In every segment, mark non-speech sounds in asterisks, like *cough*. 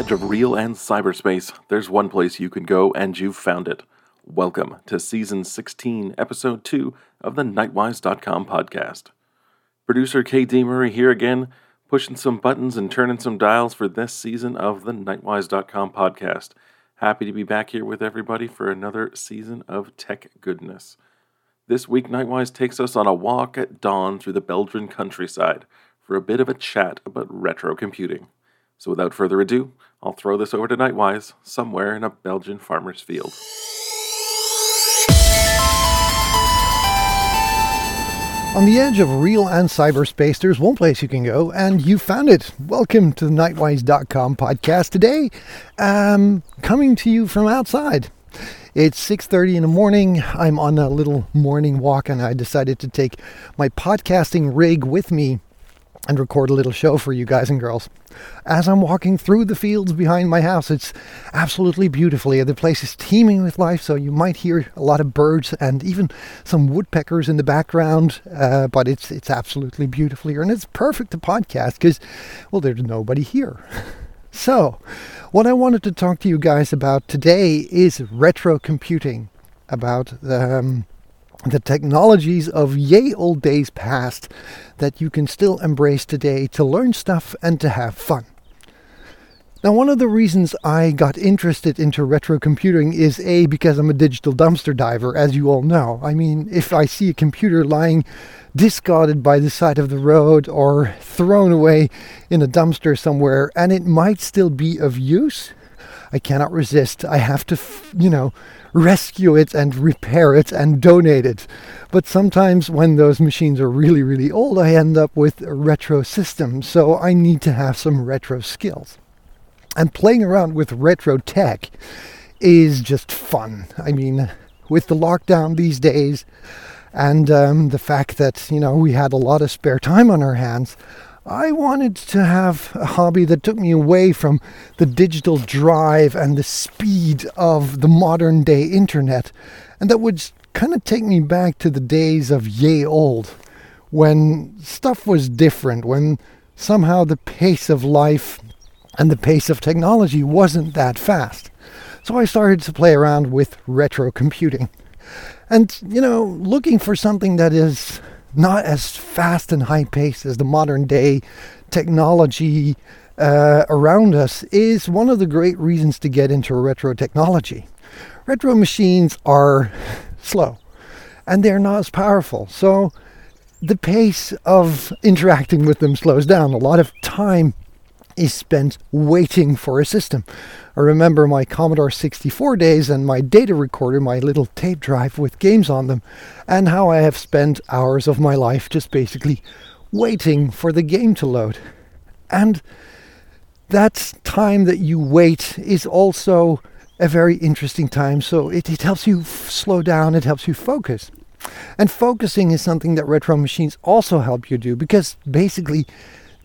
edge of real and cyberspace, there's one place you can go and you've found it. Welcome to Season 16, Episode 2 of the Nightwise.com podcast. Producer KD Murray here again, pushing some buttons and turning some dials for this season of the Nightwise.com podcast. Happy to be back here with everybody for another season of tech goodness. This week, Nightwise takes us on a walk at dawn through the Belgian countryside for a bit of a chat about retro computing. So without further ado, I'll throw this over to Nightwise, somewhere in a Belgian farmer's field. On the edge of real and cyberspace, there's one place you can go, and you found it. Welcome to the Nightwise.com podcast today. Um, coming to you from outside. It's 6:30 in the morning. I'm on a little morning walk, and I decided to take my podcasting rig with me and record a little show for you guys and girls. As I'm walking through the fields behind my house, it's absolutely beautifully. The place is teeming with life, so you might hear a lot of birds and even some woodpeckers in the background. Uh, but it's it's absolutely beautiful here, and it's perfect to podcast because, well, there's nobody here. *laughs* so, what I wanted to talk to you guys about today is retro computing, about um, the technologies of yay old days past that you can still embrace today to learn stuff and to have fun. Now, one of the reasons I got interested into retro computing is A, because I'm a digital dumpster diver, as you all know. I mean, if I see a computer lying discarded by the side of the road or thrown away in a dumpster somewhere and it might still be of use, I cannot resist. I have to, you know, rescue it and repair it and donate it. But sometimes when those machines are really, really old, I end up with a retro system. So I need to have some retro skills. And playing around with retro tech is just fun. I mean, with the lockdown these days and um, the fact that, you know, we had a lot of spare time on our hands, I wanted to have a hobby that took me away from the digital drive and the speed of the modern day internet, and that would kind of take me back to the days of yay old, when stuff was different, when somehow the pace of life and the pace of technology wasn't that fast. So I started to play around with retro computing. And, you know, looking for something that is not as fast and high paced as the modern day technology uh, around us is one of the great reasons to get into retro technology. Retro machines are *laughs* slow and they're not as powerful. So the pace of interacting with them slows down. A lot of time is spent waiting for a system. I remember my Commodore 64 days and my data recorder, my little tape drive with games on them, and how I have spent hours of my life just basically waiting for the game to load. And that time that you wait is also a very interesting time. So it, it helps you f- slow down, it helps you focus. And focusing is something that retro machines also help you do because basically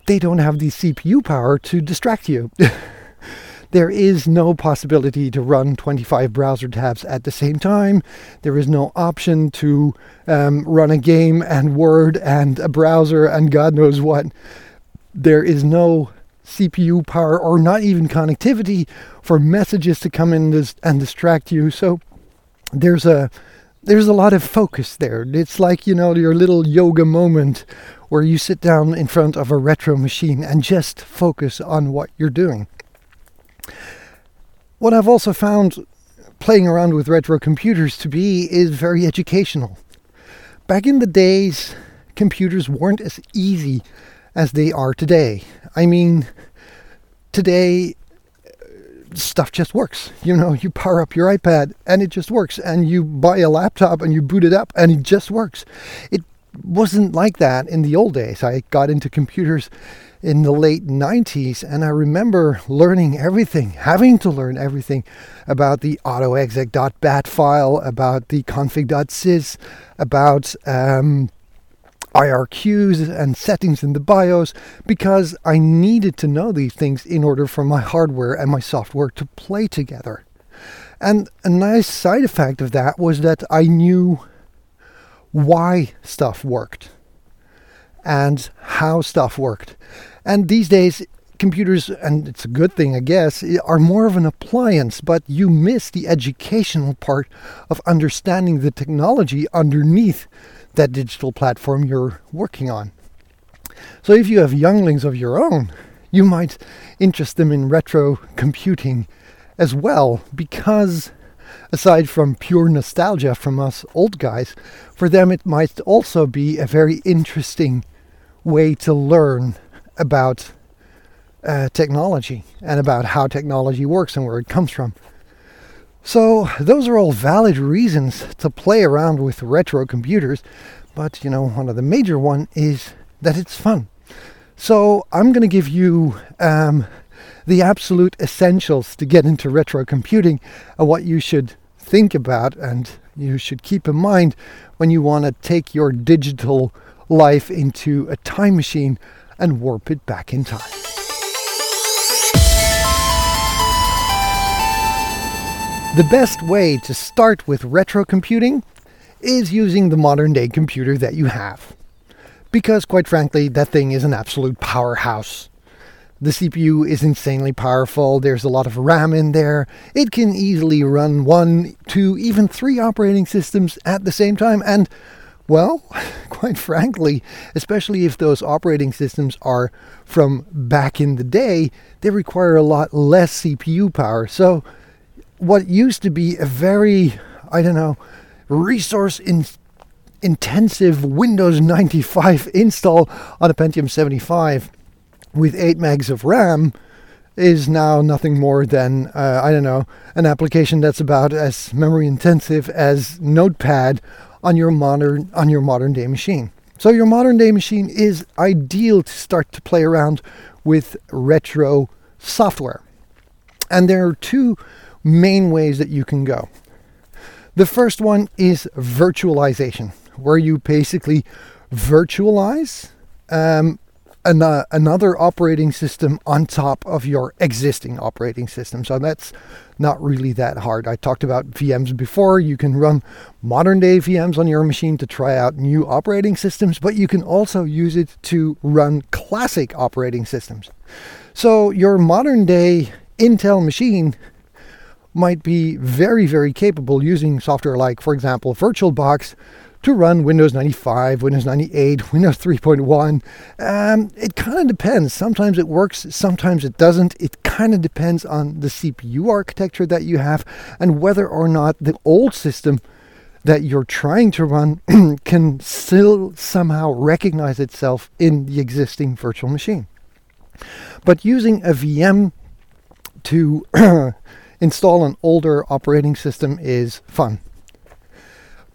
they don't have the CPU power to distract you. *laughs* there is no possibility to run 25 browser tabs at the same time. There is no option to um, run a game and Word and a browser and God knows what. There is no CPU power or not even connectivity for messages to come in and distract you. So there's a there's a lot of focus there. It's like, you know, your little yoga moment where you sit down in front of a retro machine and just focus on what you're doing. What I've also found playing around with retro computers to be is very educational. Back in the days, computers weren't as easy as they are today. I mean, today stuff just works. You know, you power up your iPad and it just works, and you buy a laptop and you boot it up and it just works. It wasn't like that in the old days. I got into computers in the late 90s and I remember learning everything, having to learn everything about the autoexec.bat file, about the config.sys, about um, IRQs and settings in the BIOS because I needed to know these things in order for my hardware and my software to play together. And a nice side effect of that was that I knew why stuff worked and how stuff worked. And these days, computers, and it's a good thing, I guess, are more of an appliance, but you miss the educational part of understanding the technology underneath that digital platform you're working on. So if you have younglings of your own, you might interest them in retro computing as well, because aside from pure nostalgia from us old guys, for them it might also be a very interesting way to learn about uh, technology and about how technology works and where it comes from. So, those are all valid reasons to play around with retro computers, but you know, one of the major one is that it's fun. So, I'm going to give you um, the absolute essentials to get into retro computing are what you should think about and you should keep in mind when you want to take your digital life into a time machine and warp it back in time. The best way to start with retro computing is using the modern day computer that you have. Because, quite frankly, that thing is an absolute powerhouse. The CPU is insanely powerful, there's a lot of RAM in there. It can easily run one, two, even three operating systems at the same time, and well, *laughs* quite frankly, especially if those operating systems are from back in the day, they require a lot less CPU power. So, what used to be a very, I don't know, resource in, intensive Windows 95 install on a Pentium 75 with 8 megs of RAM is now nothing more than, uh, I don't know, an application that's about as memory intensive as Notepad on your modern on your modern day machine. So your modern day machine is ideal to start to play around with retro software. And there are two main ways that you can go. The first one is virtualization, where you basically virtualize um, an, uh, another operating system on top of your existing operating system. So that's not really that hard. I talked about VMs before. You can run modern day VMs on your machine to try out new operating systems, but you can also use it to run classic operating systems. So your modern day Intel machine might be very, very capable using software like, for example, VirtualBox to run Windows 95, Windows 98, *laughs* Windows 3.1. Um, it kind of depends. Sometimes it works, sometimes it doesn't. It kind of depends on the CPU architecture that you have and whether or not the old system that you're trying to run *clears throat* can still somehow recognize itself in the existing virtual machine. But using a VM to *clears throat* install an older operating system is fun.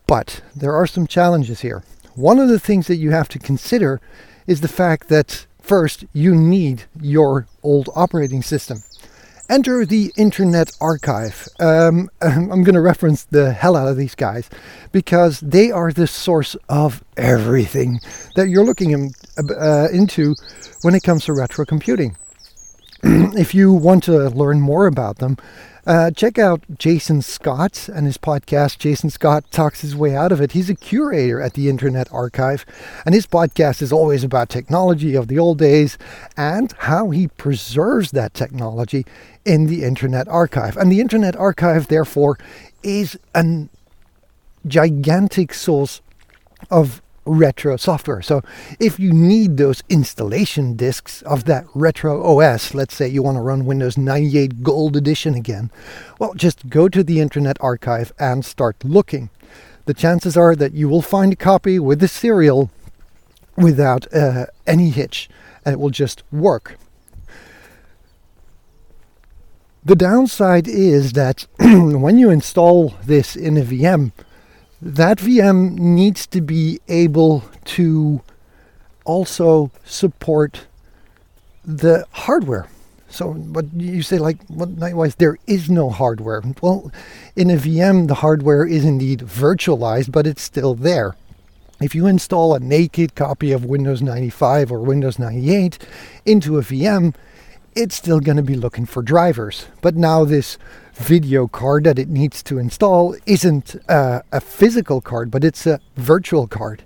But there are some challenges here. One of the things that you have to consider is the fact that first you need your old operating system. Enter the Internet Archive. Um, *laughs* I'm going to reference the hell out of these guys because they are the source of everything that you're looking in, uh, into when it comes to retro computing. *clears throat* if you want to learn more about them, uh, check out Jason Scott and his podcast. Jason Scott talks his way out of it. He's a curator at the Internet Archive, and his podcast is always about technology of the old days and how he preserves that technology in the Internet Archive. And the Internet Archive, therefore, is a gigantic source of retro software. So if you need those installation disks of that retro OS, let's say you want to run Windows 98 Gold Edition again, well, just go to the Internet Archive and start looking. The chances are that you will find a copy with the serial without uh, any hitch and it will just work. The downside is that *clears throat* when you install this in a VM, that VM needs to be able to also support the hardware. So, but you say like, what Nightwise? There is no hardware. Well, in a VM, the hardware is indeed virtualized, but it's still there. If you install a naked copy of Windows 95 or Windows 98 into a VM, it's still going to be looking for drivers. But now this video card that it needs to install isn't uh, a physical card, but it's a virtual card.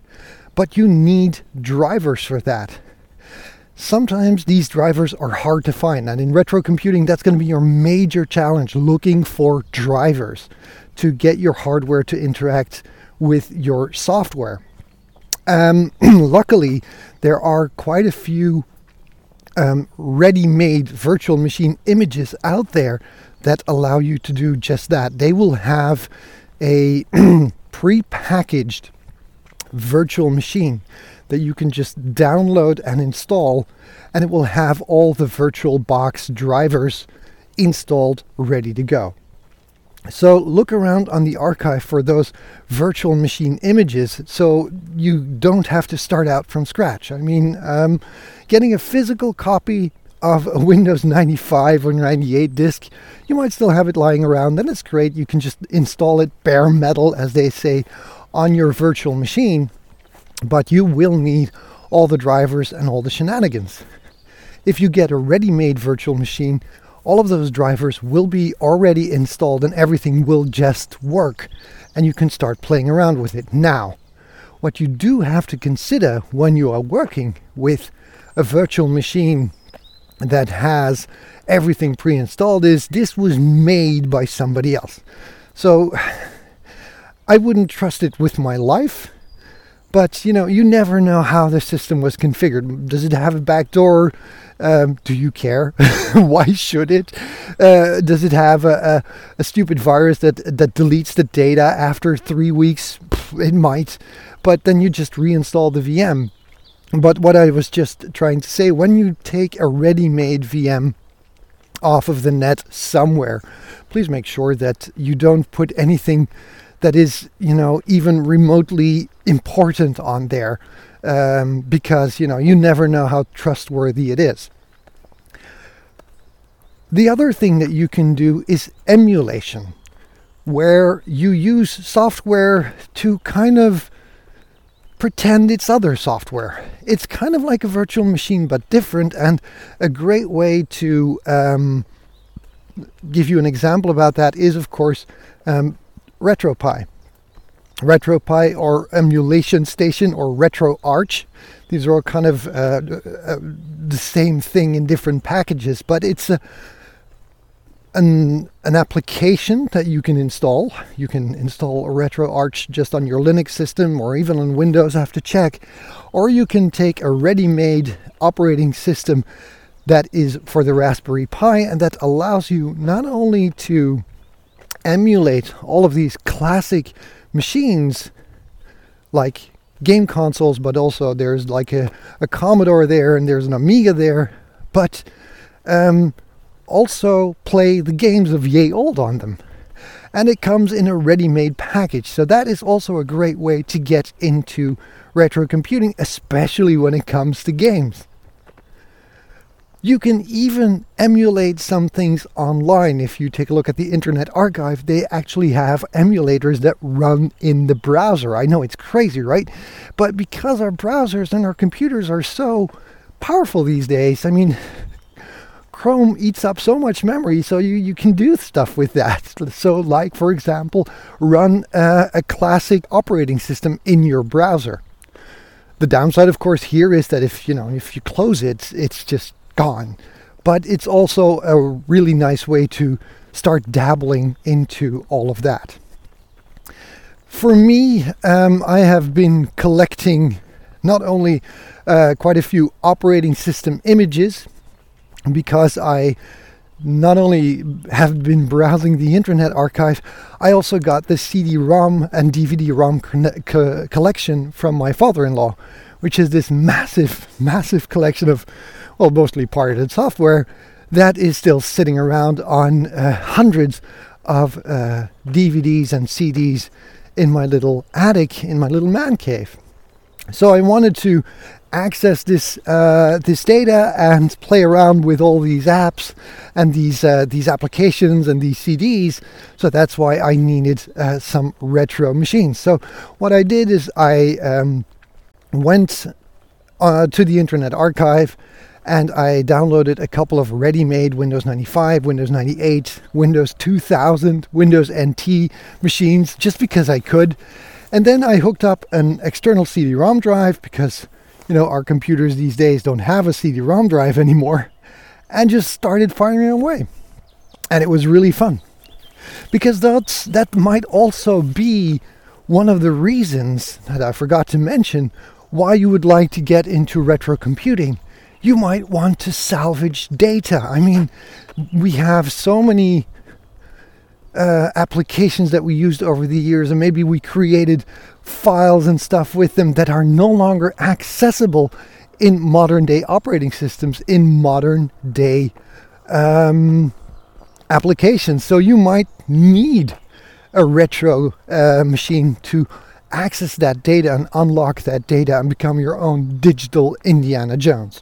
But you need drivers for that. sometimes these drivers are hard to find. And in retro computing, that's going to be your major challenge looking for drivers to get your hardware to interact with your software. Um, *clears throat* luckily, there are quite a few um, ready made virtual machine images out there that allow you to do just that. They will have a *clears throat* pre packaged virtual machine that you can just download and install, and it will have all the VirtualBox drivers installed, ready to go. So look around on the archive for those virtual machine images so you don't have to start out from scratch. I mean, um, getting a physical copy of a Windows 95 or 98 disk, you might still have it lying around. Then it's great. You can just install it bare metal, as they say, on your virtual machine but you will need all the drivers and all the shenanigans. If you get a ready made virtual machine, all of those drivers will be already installed and everything will just work and you can start playing around with it. Now, what you do have to consider when you are working with a virtual machine that has everything pre installed is this was made by somebody else. So *sighs* I wouldn't trust it with my life but you know, you never know how the system was configured. Does it have a back door? Um, do you care? *laughs* Why should it? Uh, does it have a, a, a, stupid virus that that deletes the data after three weeks? It might, but then you just reinstall the VM. But what I was just trying to say, when you take a ready-made VM off of the net somewhere, please make sure that you don't put anything that is, you know, even remotely important on there um, because, you know, you never know how trustworthy it is. The other thing that you can do is emulation, where you use software to kind of pretend it's other software. It's kind of like a virtual machine, but different, and a great way to um, give you an example about that is, of course, um, RetroPie. RetroPie or Emulation Station or RetroArch. These are all kind of uh, uh, the same thing in different packages, but it's a, an, an application that you can install. You can install a RetroArch just on your Linux system or even on Windows, I have to check. Or you can take a ready made operating system that is for the Raspberry Pi and that allows you not only to emulate all of these classic machines like game consoles, but also there's like a, a Commodore there and there's an Amiga there, but um, also play the games of yay old on them. And it comes in a ready made package. So that is also a great way to get into retro computing, especially when it comes to games. You can even emulate some things online. If you take a look at the Internet Archive, they actually have emulators that run in the browser. I know it's crazy, right? But because our browsers and our computers are so powerful these days, I mean, Chrome eats up so much memory, so you, you can do stuff with that. *laughs* So, like, for example, run uh, a classic operating system in your browser. The downside, of course, here is that if you know if you close it, it's just gone. But it's also a really nice way to start dabbling into all of that. For me, um, I have been collecting not only uh, quite a few operating system images because I not only have been browsing the Internet Archive, I also got the CD-ROM and DVD-ROM co- collection from my father-in-law, which is this massive, *laughs* massive collection of well, mostly pirated software that is still sitting around on uh, hundreds of uh, DVDs and CDs in my little attic, in my little man cave. So I wanted to access this uh, this data and play around with all these apps and these uh, these applications and these CDs. So that's why I needed uh, some retro machines. So what I did is I um, went uh, to the Internet Archive and I downloaded a couple of ready-made Windows 95, Windows 98, Windows 2000, Windows NT machines just because I could. And then I hooked up an external CD-ROM drive because you know, our computers these days don't have a CD-ROM drive *laughs* anymore, and just started firing away. And it was really fun. Because that's that might also be one of the reasons that I forgot to mention why you would like to get into retro computing. You might want to salvage data. I mean, we have so many uh, applications that we used over the years, and maybe we created files and stuff with them that are no longer accessible in modern day operating systems, in modern day um, applications. So you might need a retro uh, machine to access that data and unlock that data and become your own digital Indiana Jones.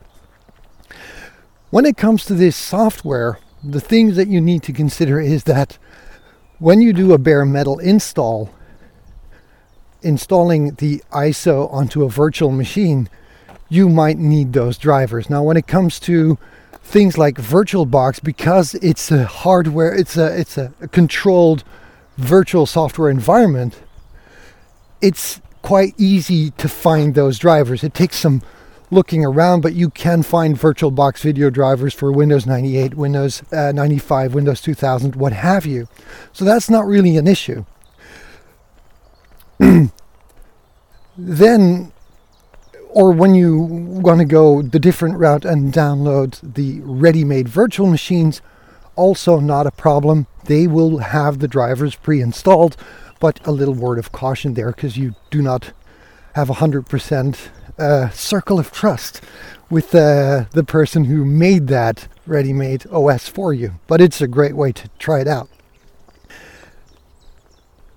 When it comes to this software, the things that you need to consider is that when you do a bare metal install, installing the ISO onto a virtual machine, you might need those drivers. Now, when it comes to things like VirtualBox, because it's a hardware, it's a it's a controlled virtual software environment, it's quite easy to find those drivers. It takes some looking around, but you can find VirtualBox video drivers for Windows 98, Windows uh, 95, Windows 2000, what have you. So that's not really an issue. *clears throat* then, or when you want to go the different route and download the ready made virtual machines, also not a problem. They will have the drivers pre installed, but a little word of caution there because you do not have a 100% uh, circle of trust with uh, the person who made that ready made OS for you. But it's a great way to try it out.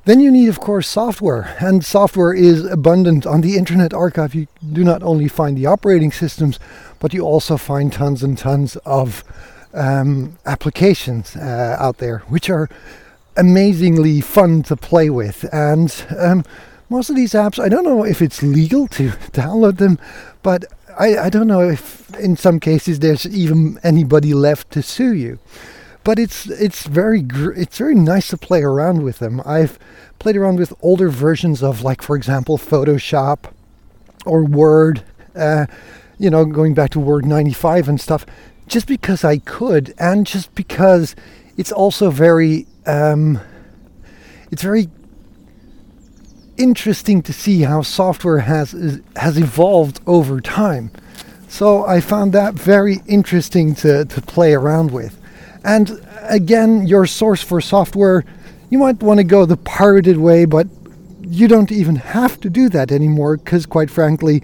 Then you need, of course, software, and software is abundant on the Internet Archive. You do not only find the operating systems, but you also find tons and tons of um, applications uh, out there, which are amazingly fun to play with. And um, most of these apps, I don't know if it's legal to *laughs* download them, but I, I don't know if in some cases there's even anybody left to sue you but it's it's very gr- it's very nice to play around with them. I've played around with older versions of like for example Photoshop or Word, uh, you know, going back to Word 95 and stuff, just because I could, and just because it's also very um, it's very interesting to see how software has has evolved over time. So I found that very interesting to, to play around with. And again, your source for software, you might want to go the pirated way, but you don't even have to do that anymore because, quite frankly,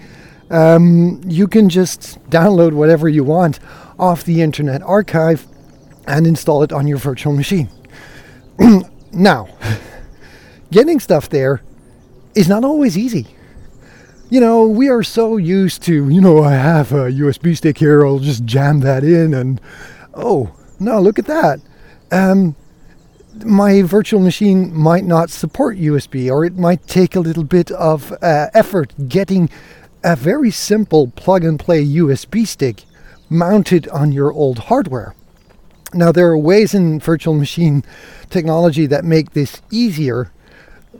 um, you can just download whatever you want off the Internet Archive and install it on your virtual machine. *clears throat* now, *laughs* getting stuff there is not always easy. You know, we are so used to, you know, I have a USB stick here, I'll just jam that in, and oh, no, look at that. Um, my virtual machine might not support USB, or it might take a little bit of uh, effort getting a very simple plug and play USB stick mounted on your old hardware. Now, there are ways in virtual machine technology that make this easier.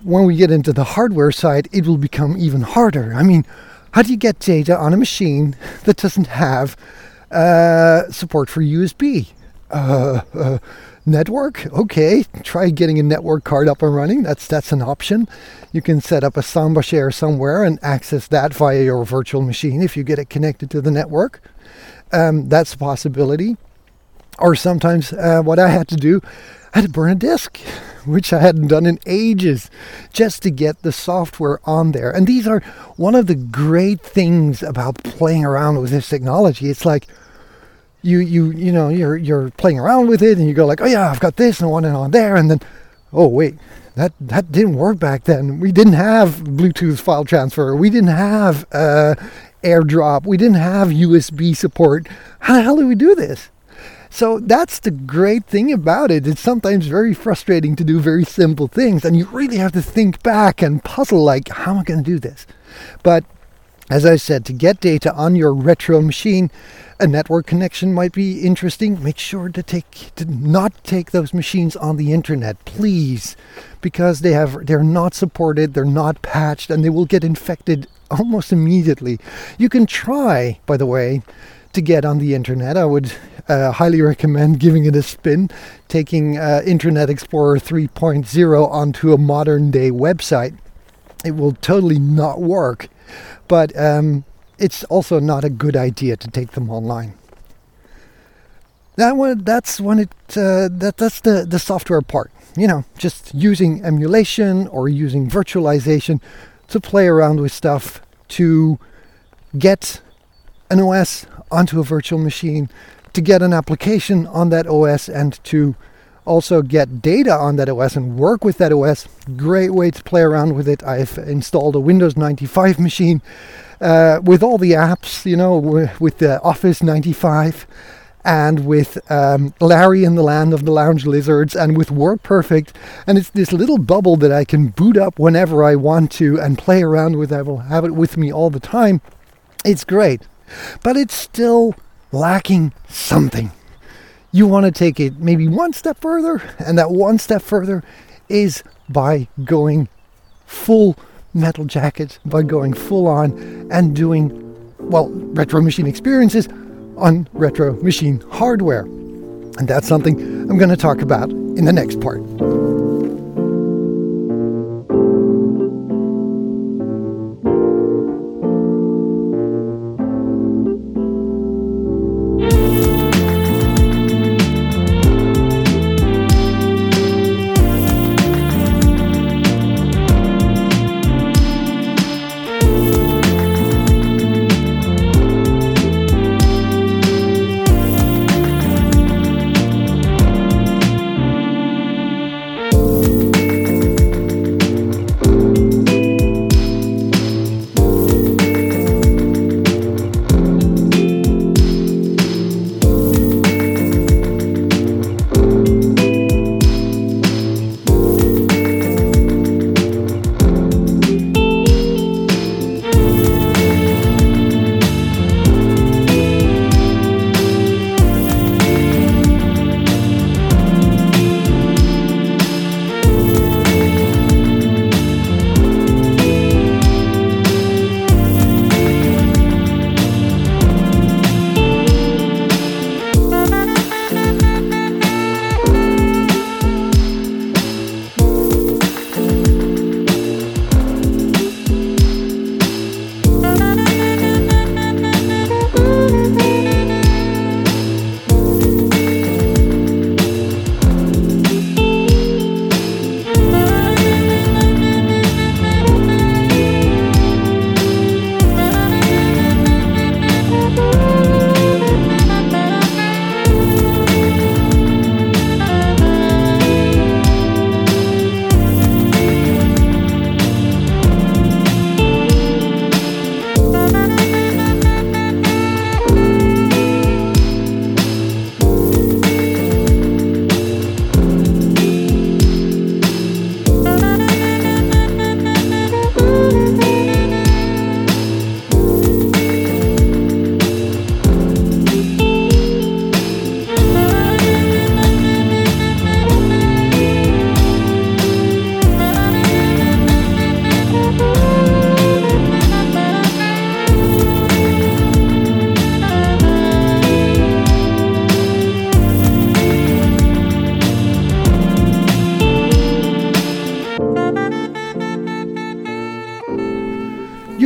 When we get into the hardware side, it will become even harder. I mean, how do you get data on a machine *laughs* that doesn't have uh, support for USB? uh, uh, network. Okay, try getting a network card up and running. That's that's an option. You can set up a Samba share somewhere and access that via your virtual machine if you get it connected to the network. Um, that's a possibility. Or sometimes uh, what I had to do, I had to burn a disk, which I hadn't done in ages, just to get the software on there. And these are one of the great things about playing around with this technology. It's like you you you know you're you're playing around with it and you go like oh yeah I've got this and one and on there. And then oh wait that that didn't work back then. We didn't have Bluetooth file transfer. We didn't have uh, AirDrop. We didn't have USB support. How the hell do we do this so that's the great thing about it it's sometimes very frustrating to do very simple things and you really have to think back and puzzle like how am I going to do this but as I said, to get data on your retro machine, a network connection might be interesting. Make sure to take to not take those machines on the internet, please, because they have they're not supported, they're not patched, and they will get infected almost immediately. You can try, by the way, to get on the internet. I would uh, highly recommend giving it a spin, taking uh, Internet Explorer 3.0 onto a modern day website. It will totally not work, but um, it's also not a good idea to take them online. That one, that's when it uh, that that's the the software part. You know, just using emulation or using virtualization to play around with stuff to get an OS onto a virtual machine, to get an application on that OS, and to also get data on that OS and work with that OS. Great way to play around with it. I've installed a Windows 95 machine uh, with all the apps, you know, with the Office 95 and with um, Larry in the Land of the Lounge Lizards and with WordPerfect. And it's this little bubble that I can boot up whenever I want to and play around with. I will have it with me all the time. It's great but it's still lacking something. You want to take it maybe one step further, and that one step further is by going full metal jacket, by going full on and doing, well, retro machine experiences on retro machine hardware. And that's something I'm going to talk about in the next part.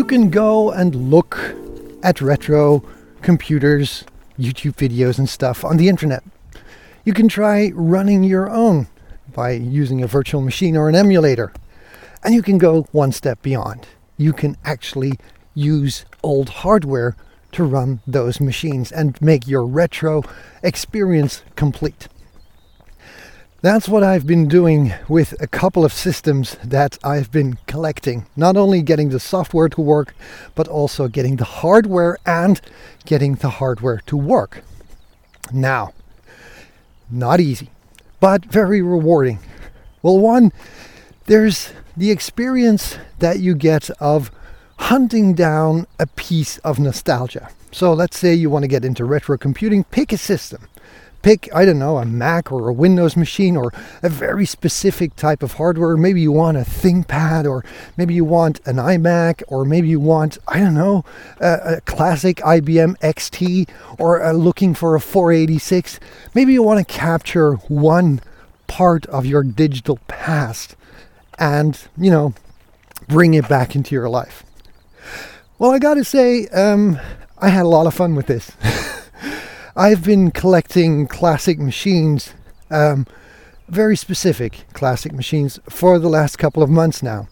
Can go and look at retro computers, YouTube videos, and stuff on the internet. You can try running your own by using a virtual machine or an emulator. And you can go one step beyond. You can actually use old hardware to run those machines and make your retro experience complete. That's what I've been doing with a couple of systems that I've been collecting. Not only getting the software to work, but also getting the hardware and getting the hardware to work. Now, not easy, but very rewarding. Well, one, there's the experience that you get of hunting down a piece of nostalgia. So let's say you want to get into retro computing, pick a system pick, I don't know, a Mac or a Windows machine or a very specific type of hardware. Maybe you want a ThinkPad or maybe you want an iMac or maybe you want, I don't know, a, a classic IBM XT or looking for a 486. Maybe you want to capture one part of your digital past and, you know, bring it back into your life. Well, I gotta say, um, I had a lot of fun with this. *laughs* I've been collecting classic machines, um, very specific classic machines, for the last couple of months now.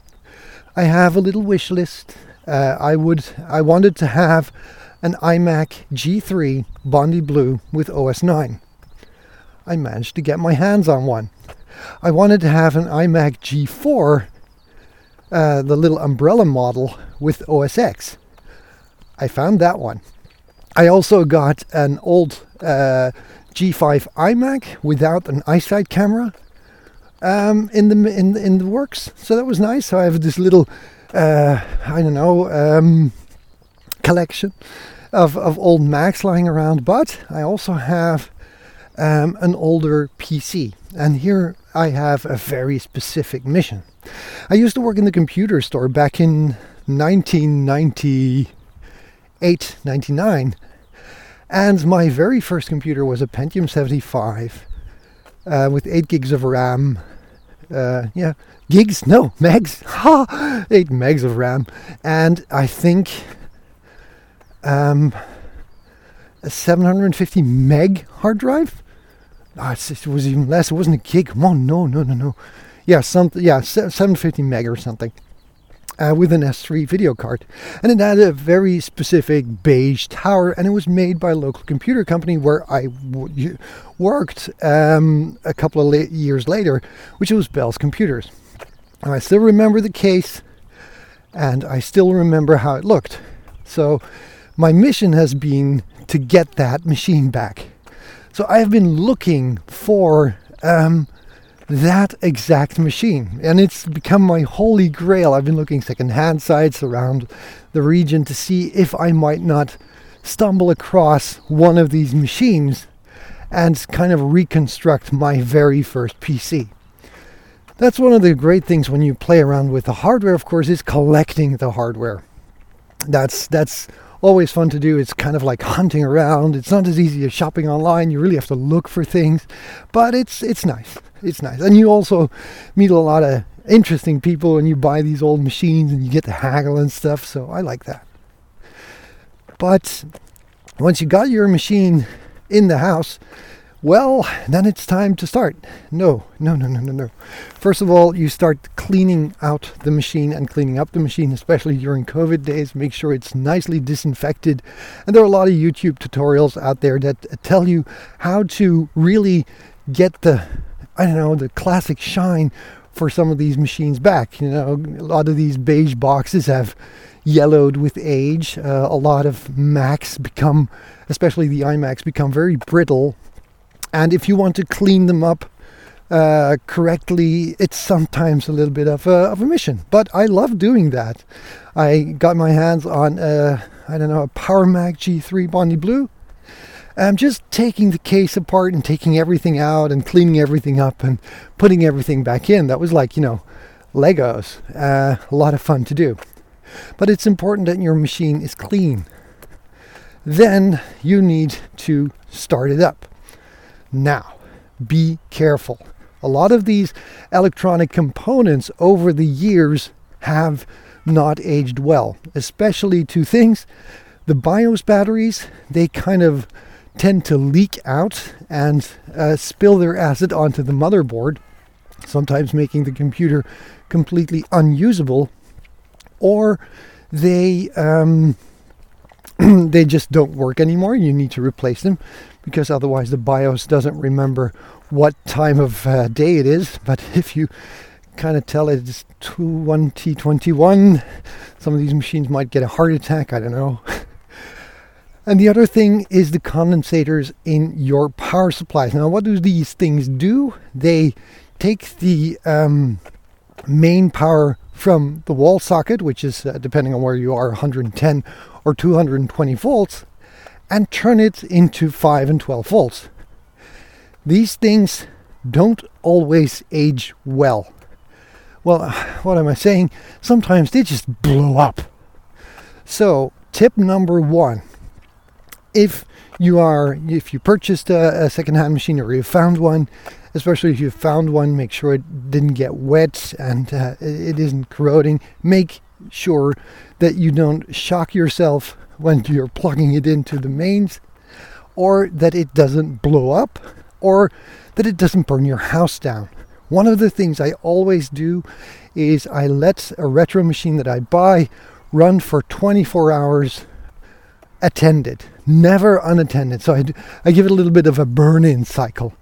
I have a little wish list. Uh, I would, I wanted to have an iMac G3 Bondi Blue with OS 9. I managed to get my hands on one. I wanted to have an iMac G4, uh, the little umbrella model with OS X. I found that one. I also got an old uh, G5 iMac without an iSight camera um, in the in in the works. So that was nice. So I have this little uh, I don't know um, collection of of old Macs lying around. But I also have um, an older PC, and here I have a very specific mission. I used to work in the computer store back in 1990. 899 and my very first computer was a Pentium 75 uh, with 8 gigs of RAM. Uh, yeah, gigs? No, megs. Ha! *laughs* 8 megs of RAM. And I think um, a 750 meg hard drive. Oh, it was even less. It wasn't a gig. Come on, no, no, no, no. Yeah, something. Yeah, 750 meg or something uh, with an S3 video card. And it had a very specific beige tower, and it was made by a local computer company where I w- worked um, a couple of la- years later, which was Bell's Computers. And I still remember the case, and I still remember how it looked. So my mission has been to get that machine back. So I have been looking for um, that exact machine. And it's become my holy grail. I've been looking secondhand sites around the region to see if I might not stumble across one of these machines and kind of reconstruct my very first PC. That's one of the great things when you play around with the hardware, of course, is collecting the hardware. That's that's always fun to do. It's kind of like hunting around. It's not as easy as shopping online. You really have to look for things, but it's it's nice it's nice. And you also meet a lot of interesting people when you buy these old machines and you get to haggle and stuff. So I like that. But once you got your machine in the house, well, then it's time to start. No, no, no, no, no, no. First of all, you start cleaning out the machine and cleaning up the machine, especially during COVID days. Make sure it's nicely disinfected. And there are a lot of YouTube tutorials out there that tell you how to really get the I don't know, the classic shine for some of these machines back. You know, a lot of these beige boxes have yellowed with age. Uh, a lot of Macs become, especially the iMacs, become very brittle. And if you want to clean them up uh, correctly, it's sometimes a little bit of a, of a mission. But I love doing that. I got my hands on, a, I don't know, a Power Mac G3 Bondi Blue um, just taking the case apart and taking everything out and cleaning everything up and putting everything back in. That was like, you know, Legos. Uh, a lot of fun to do. But it's important that your machine is clean. Then you need to start it up. Now, be careful. A lot of these electronic components over the years have not aged well, especially two things. The BIOS batteries, they kind of tend to leak out and uh, spill their acid onto the motherboard, sometimes making the computer completely unusable, or they um, *clears throat* they just don't work anymore. You need to replace them because otherwise the BIOS doesn't remember what time of uh, day it is. But *laughs* if you kind of tell it it's 21T21, some of these machines might get a heart attack. I don't know. *laughs* And the other thing is the condensators in your power supplies. Now, what do these things do? They take the um, main power from the wall socket, which is uh, depending on where you are, 110 or 220 volts, and turn it into 5 and 12 volts. These things don't always age well. Well, *sighs* what am I saying? Sometimes they just blow up. So, tip number one if you are if you purchased a, a secondhand machine or you found one especially if you found one make sure it didn't get wet and uh, it isn't corroding. Make sure that you don't shock yourself when you're plugging it into the mains or that it doesn't blow up or that it doesn't burn your house down. One of the things i always do is i let a retro machine that i buy run for 24 hours attended, never unattended. So I, I give it a little bit of a burn in cycle.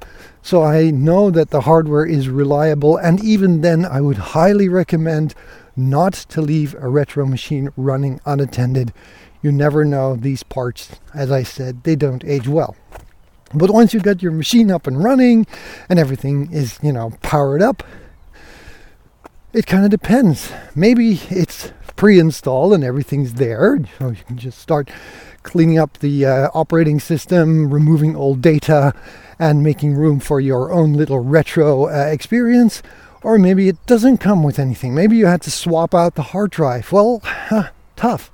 So I know that the hardware is reliable, and even then, I would highly recommend not to leave a retro machine running unattended. You never know, these parts, as I said, they don't age well. But once you've got your machine up and running and everything is, you know, powered up, it kind of depends. Maybe it's pre-installed and everything's there. So you can just start cleaning up the uh, operating system, removing old data, and making room for your own little retro uh, experience. Or maybe it doesn't come with anything. Maybe you had to swap out the hard drive. Well, huh, tough.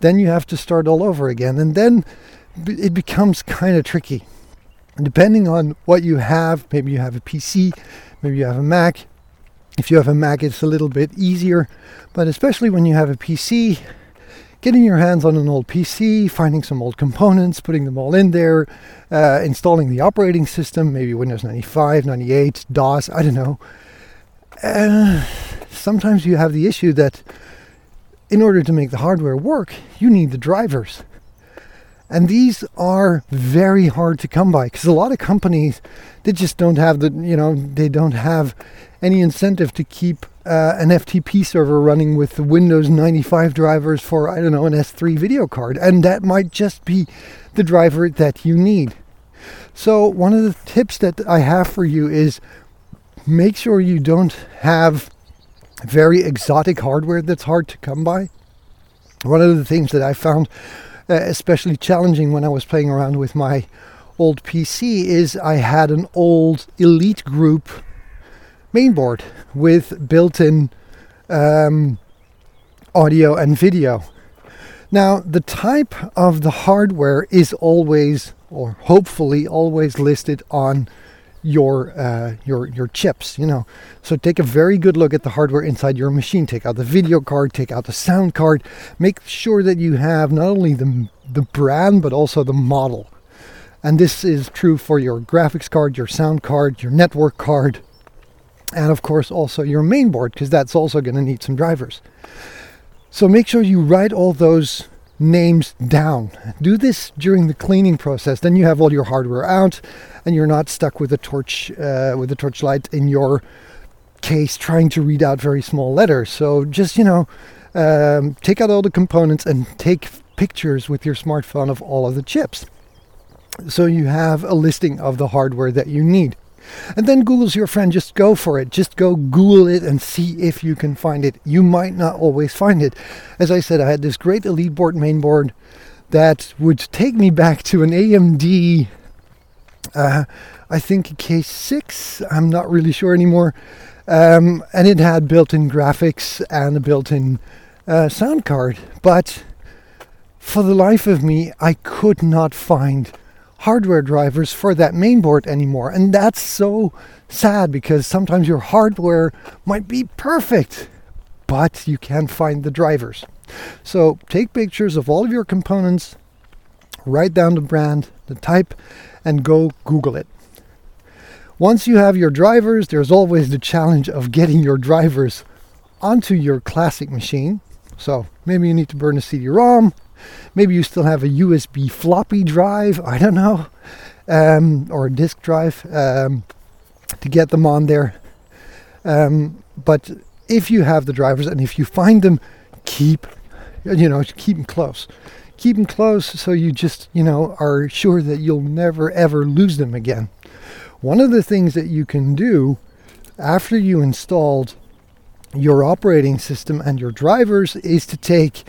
Then you have to start all over again. And then it becomes kind of tricky. Depending on what you have, maybe you have a PC, maybe you have a Mac, if you have a Mac, it's a little bit easier, but especially when you have a PC, getting your hands on an old PC, finding some old components, putting them all in there, uh, installing the operating system, maybe Windows 95, 98, DOS, I don't know. Uh, sometimes you have the issue that in order to make the hardware work, you need the drivers. And these are very hard to come by because a lot of companies they just don't have the you know they don't have any incentive to keep uh, an FTP server running with the Windows 95 drivers for I don't know an S3 video card, and that might just be the driver that you need. So one of the tips that I have for you is make sure you don't have very exotic hardware that's hard to come by. One of the things that I found especially challenging when I was playing around with my old PC is I had an old Elitegroup mainboard with built-in um, audio and video. Now, the type of the hardware is always, or hopefully always listed on your uh, your your chips. You know, so take a very good look at the hardware inside your machine. Take out the video card, take out the sound card. Make sure that you have not only the the brand but also the model. And this is true for your graphics card, your sound card, your network card, and of course also your main board because that's also going to need some drivers. So make sure you write all those names down. Do this during the cleaning process. Then you have all your hardware out, and you're not stuck with a torch uh, with a torchlight in your case trying to read out very small letters. So just you know, um, take out all the components and take pictures with your smartphone of all of the chips. So you have a listing of the hardware that you need. And then Google's your friend. Just go for it. Just go Google it and see if you can find it. You might not always find it. As I said, I had this great Elite board main board that would take me back to an AMD, uh, I think K6. I'm not really sure anymore. Um, and it had built in graphics and a built in uh, sound card. But for the life of me, I could not find hardware drivers for that mainboard anymore. And that's so sad because sometimes your hardware might be perfect, but you can't find the drivers. So take pictures of all of your components, write down the brand, the type, and go Google it. Once you have your drivers, there's always the challenge of getting your drivers onto your classic machine. So maybe you need to burn a CD-ROM, Maybe you still have a USB floppy drive, I don't know, um, or a disk drive um, to get them on there. Um, but if you have the drivers and if you find them, keep, you know, keep them close. Keep them close so you just, you know, are sure that you'll never ever lose them again. One of the things that you can do after you installed your operating system and your drivers is to take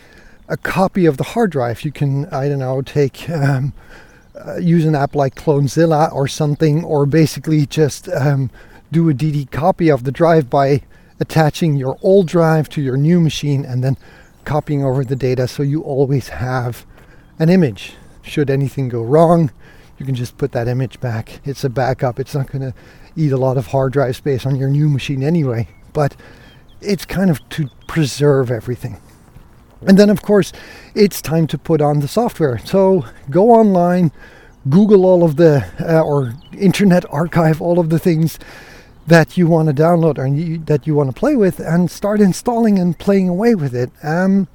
a copy of the hard drive. You can, I don't know, take um, uh, use an app like Clonezilla or something, or basically just um, do a DD copy of the drive by attaching your old drive to your new machine and then copying over the data so you always have an image. Should anything go wrong, you can just put that image back. It's a backup. It's not going to eat a lot of hard drive space on your new machine anyway, but it's kind of to preserve everything. And then, of course, it's time to put on the software. So go online, Google all of the, uh, or Internet Archive all of the things that you want to download or you, that you want to play with and start installing and playing away with it. Um,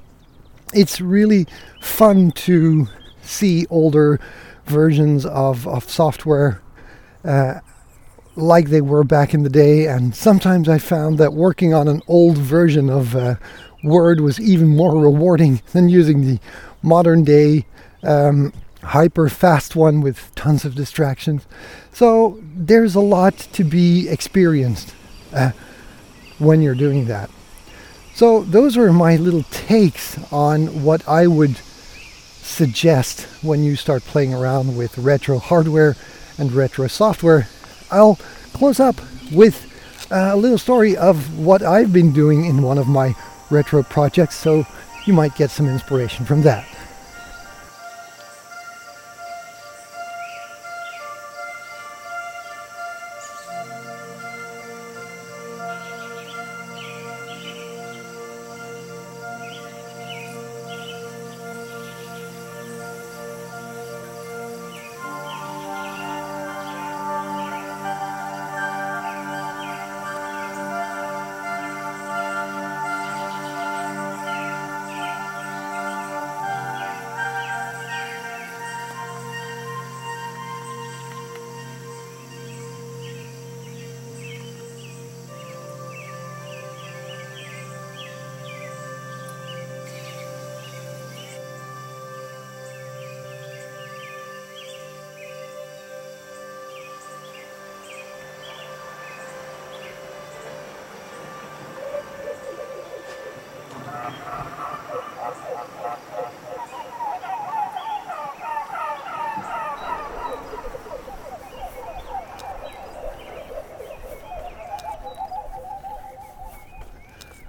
it's really fun to see older versions of, of software uh, like they were back in the day. And sometimes I found that working on an old version of uh, Word was even more rewarding *laughs* than using the modern day um, hyper fast one with tons of distractions. So there's a lot to be experienced uh, when you're doing that. So those are my little takes on what I would suggest when you start playing around with retro hardware and retro software. I'll close up with a little story of what I've been doing in one of my retro projects, so you might get some inspiration from that.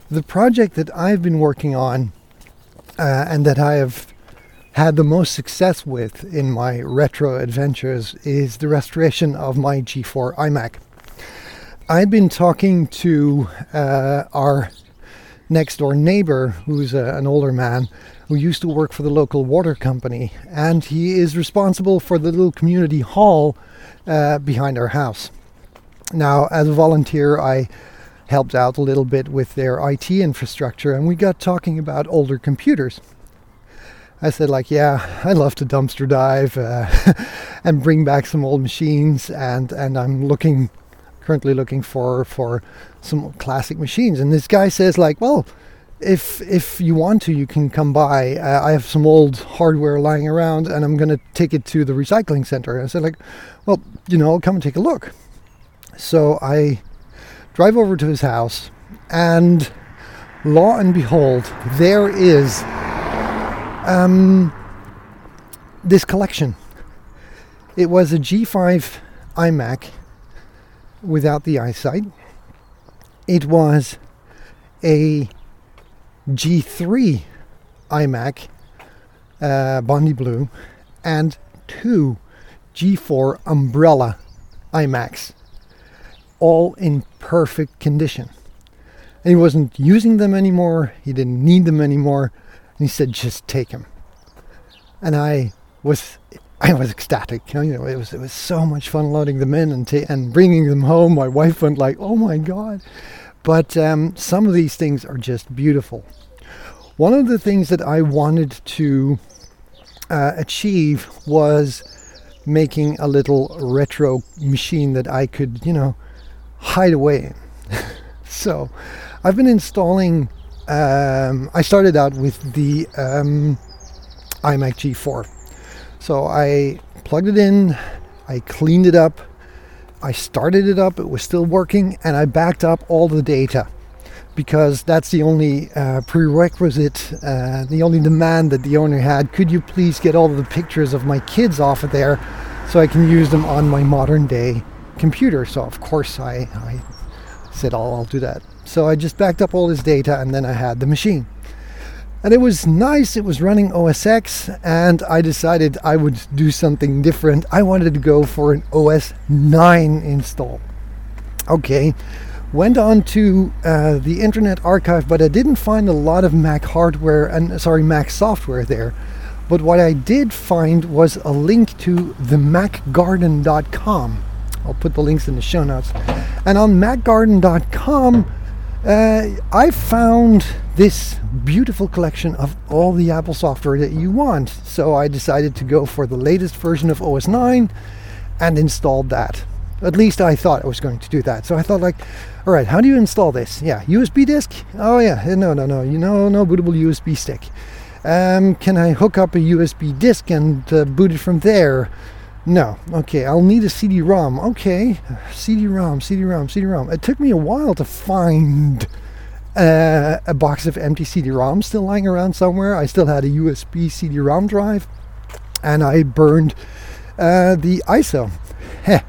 The project that I've been working on uh, and that I have had the most success with in my retro adventures is the restoration of my G4 iMac. I've been talking to uh, our next door neighbor, who's a, an older man who used to work for the local water company, and he is responsible for the little community hall uh, behind our house. Now, as a volunteer, I helped out a little bit with their IT infrastructure, and we got talking about older computers. I said, like, yeah, I love to dumpster dive uh, *laughs* and bring back some old machines, and and I'm looking, currently looking for for some classic machines. And this guy says, like, well, if if you want to, you can come by. Uh, I have some old hardware lying around, and I'm gonna take it to the recycling center. And I said, like, well, you know, come and take a look. So I drive over to his house, and lo and behold, there is um, this collection. It was a G5 iMac without the iSight. It was a G3 iMac, uh, Bondi Blue, and two G4 Umbrella iMacs all in perfect condition. And he wasn't using them anymore, he didn't need them anymore, and he said, just take them. And I was I was ecstatic. You know, it was it was so much fun loading them in and ta- and bringing them home. My wife went like, "Oh my god!" But um, some of these things are just beautiful. One of the things that I wanted to uh, achieve was making a little retro machine that I could, you know, hide away. *laughs* so I've been installing, um, I started out with the um, iMac G4. So I plugged it in, I cleaned it up, I started it up, it was still working, and I backed up all the data because that's the only uh, prerequisite, uh, the only demand that the owner had. Could you please get all the pictures of my kids off of there so I can use them on my modern day computer? So, of course, I, I said, I'll, I'll do that. So I just backed up all this data and then I had the machine. And it was nice, it was running OS X, and I decided I would do something different. I wanted to go for an OS 9 install. Okay, went on to uh, the Internet Archive, but I didn't find a lot of Mac hardware and sorry, Mac software there. But what I did find was a link to the MacGarden.com. I'll put the links in the show notes. And on MacGarden.com, uh, I found this beautiful collection of all the Apple software that you want. So I decided to go for the latest version of OS 9 and installed that. At least I thought I was going to do that. So I thought, like, all right, how do you install this? Yeah, USB disk? Oh, yeah, no, no, no, you know, no bootable USB stick. Um, can I hook up a USB disk and uh, boot it from there? No. Okay, I'll need a CD-ROM. Okay, CD-ROM, CD-ROM, CD-ROM. It took me a while to find uh, a box of empty CD-ROMs still lying around somewhere. I still had a USB CD-ROM drive, and I burned uh, the ISO. *laughs*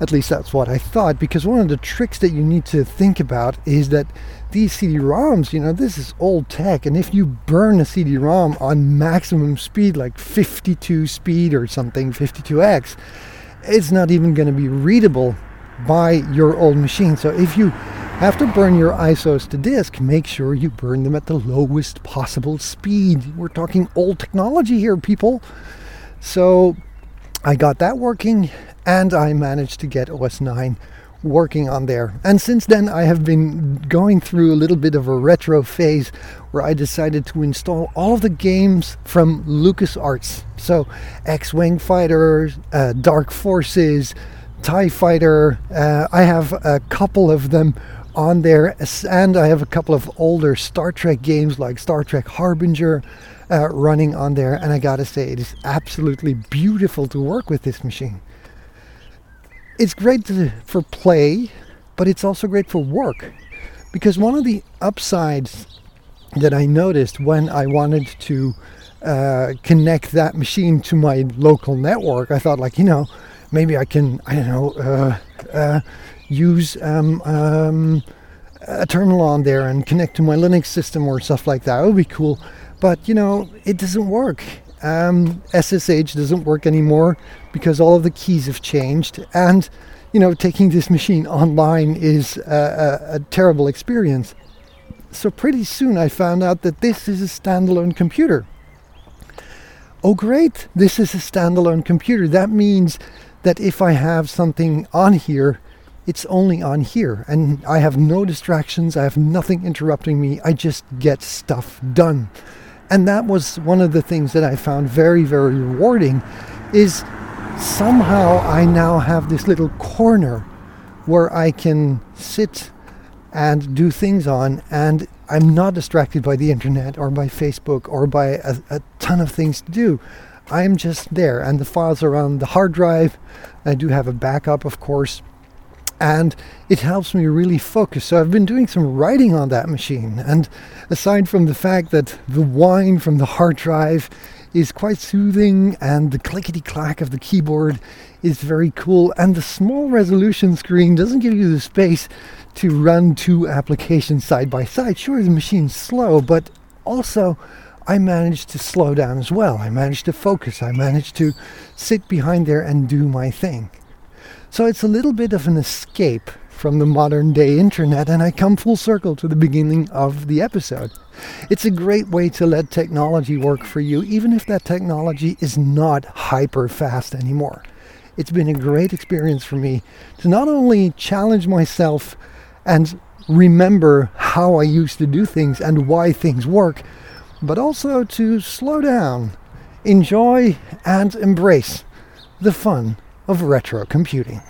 At least that's what I thought, because one of the tricks that you need to think about is that these CD-ROMs, you know, this is old tech, and if you burn a CD-ROM on maximum speed, like 52 speed or something, 52x, it's not even going to be readable by your old machine. So if you have to burn your ISOs to disk, make sure you burn them at the lowest possible speed. We're talking old technology here, people. So I got that working and I managed to get OS 9 working on there. And since then, I have been going through a little bit of a retro phase where I decided to install all of the games from LucasArts. So, X Wing Fighter, uh, Dark Forces, TIE Fighter. Uh, I have a couple of them on there, and I have a couple of older Star Trek games like Star Trek Harbinger. Uh, running on there, and I gotta say, it is absolutely beautiful to work with this machine it's great to, for play, but it's also great for work. Because one of the upsides that I noticed when I wanted to uh, connect that machine to my local network, I thought, like, you know, maybe I can, I don't know, uh, uh, use um, um, a terminal on there and connect to my Linux system or stuff like that. It would be cool. But, you know, it doesn't work. Um, SSH doesn't work anymore because all of the keys have changed. And, you know, taking this machine online is a, a, a terrible experience. So pretty soon I found out that this is a standalone computer. Oh, great, this is a standalone computer. That means that if I have something on here, it's only on here. And I have no distractions, I have nothing interrupting me. I just get stuff done. And that was one of the things that I found very, very rewarding is somehow I now have this little corner where I can sit and do things on and I'm not distracted by the internet or by Facebook or by a, a ton of things to do. I'm just there and the files are on the hard drive. I do have a backup, of course, and it helps me really focus. So I've been doing some writing on that machine. And aside from the fact that the whine from the hard drive is quite soothing and the clickety clack of the keyboard is very cool, and the small resolution screen doesn't give you the space to run two applications side by side. Sure, the machine's slow, but also I managed to slow down as well. I managed to focus. I managed to sit behind there and do my thing. So it's a little bit of an escape from the modern day internet, and I come full circle to the beginning of the episode. It's a great way to let technology work for you, even if that technology is not hyper fast anymore. It's been a great experience for me to not only challenge myself and remember how I used to do things and why things work, but also to slow down, enjoy, and embrace the fun of retro computing.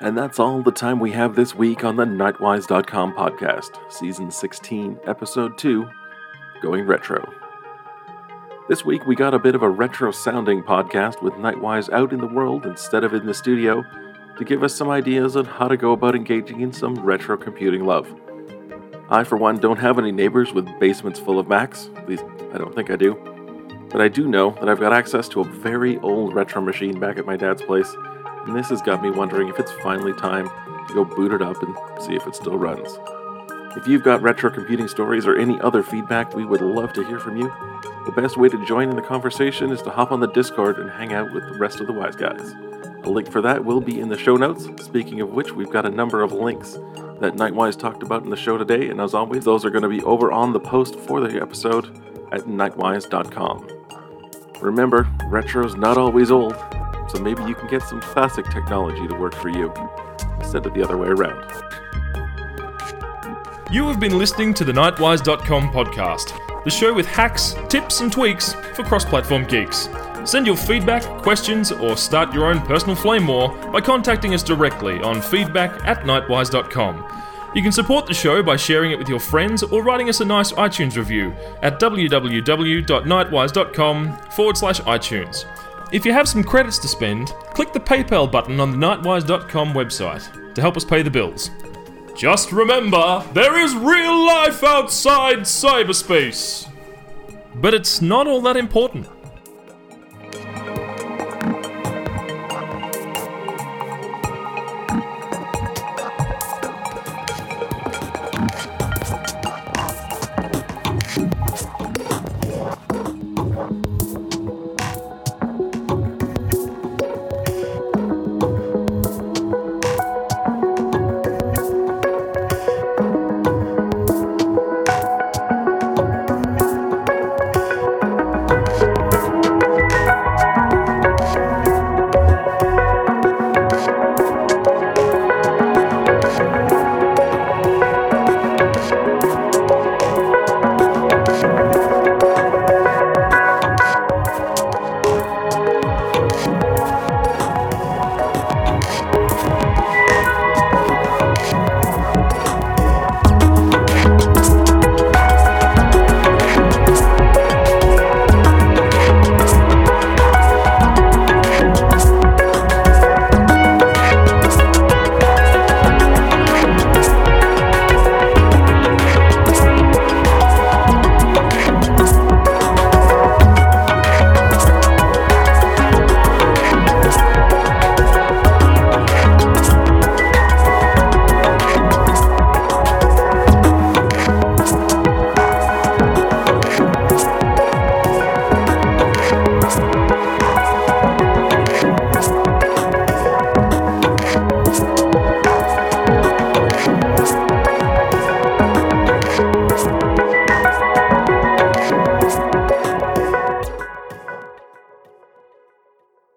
And that's all the time we have this week on the Nightwise.com podcast, Season 16, Episode 2 Going Retro. This week we got a bit of a retro sounding podcast with Nightwise out in the world instead of in the studio to give us some ideas on how to go about engaging in some retro computing love. I, for one, don't have any neighbors with basements full of Macs, at least I don't think I do. But I do know that I've got access to a very old retro machine back at my dad's place and this has got me wondering if it's finally time to go boot it up and see if it still runs. If you've got retro computing stories or any other feedback, we would love to hear from you. The best way to join in the conversation is to hop on the Discord and hang out with the rest of the wise guys. A link for that will be in the show notes. Speaking of which, we've got a number of links that Nightwise talked about in the show today, and as always, those are going to be over on the post for the episode at nightwise.com. Remember, retro's not always old, so maybe you can get some classic technology to work for you instead of the other way around. You have been listening to the Nightwise.com podcast, the show with hacks, tips, and tweaks for cross platform geeks. Send your feedback, questions, or start your own personal flame war by contacting us directly on feedback at nightwise.com. You can support the show by sharing it with your friends or writing us a nice iTunes review at www.nightwise.com forward slash iTunes. If you have some credits to spend, click the PayPal button on the Nightwise.com website to help us pay the bills. Just remember, there is real life outside cyberspace! But it's not all that important.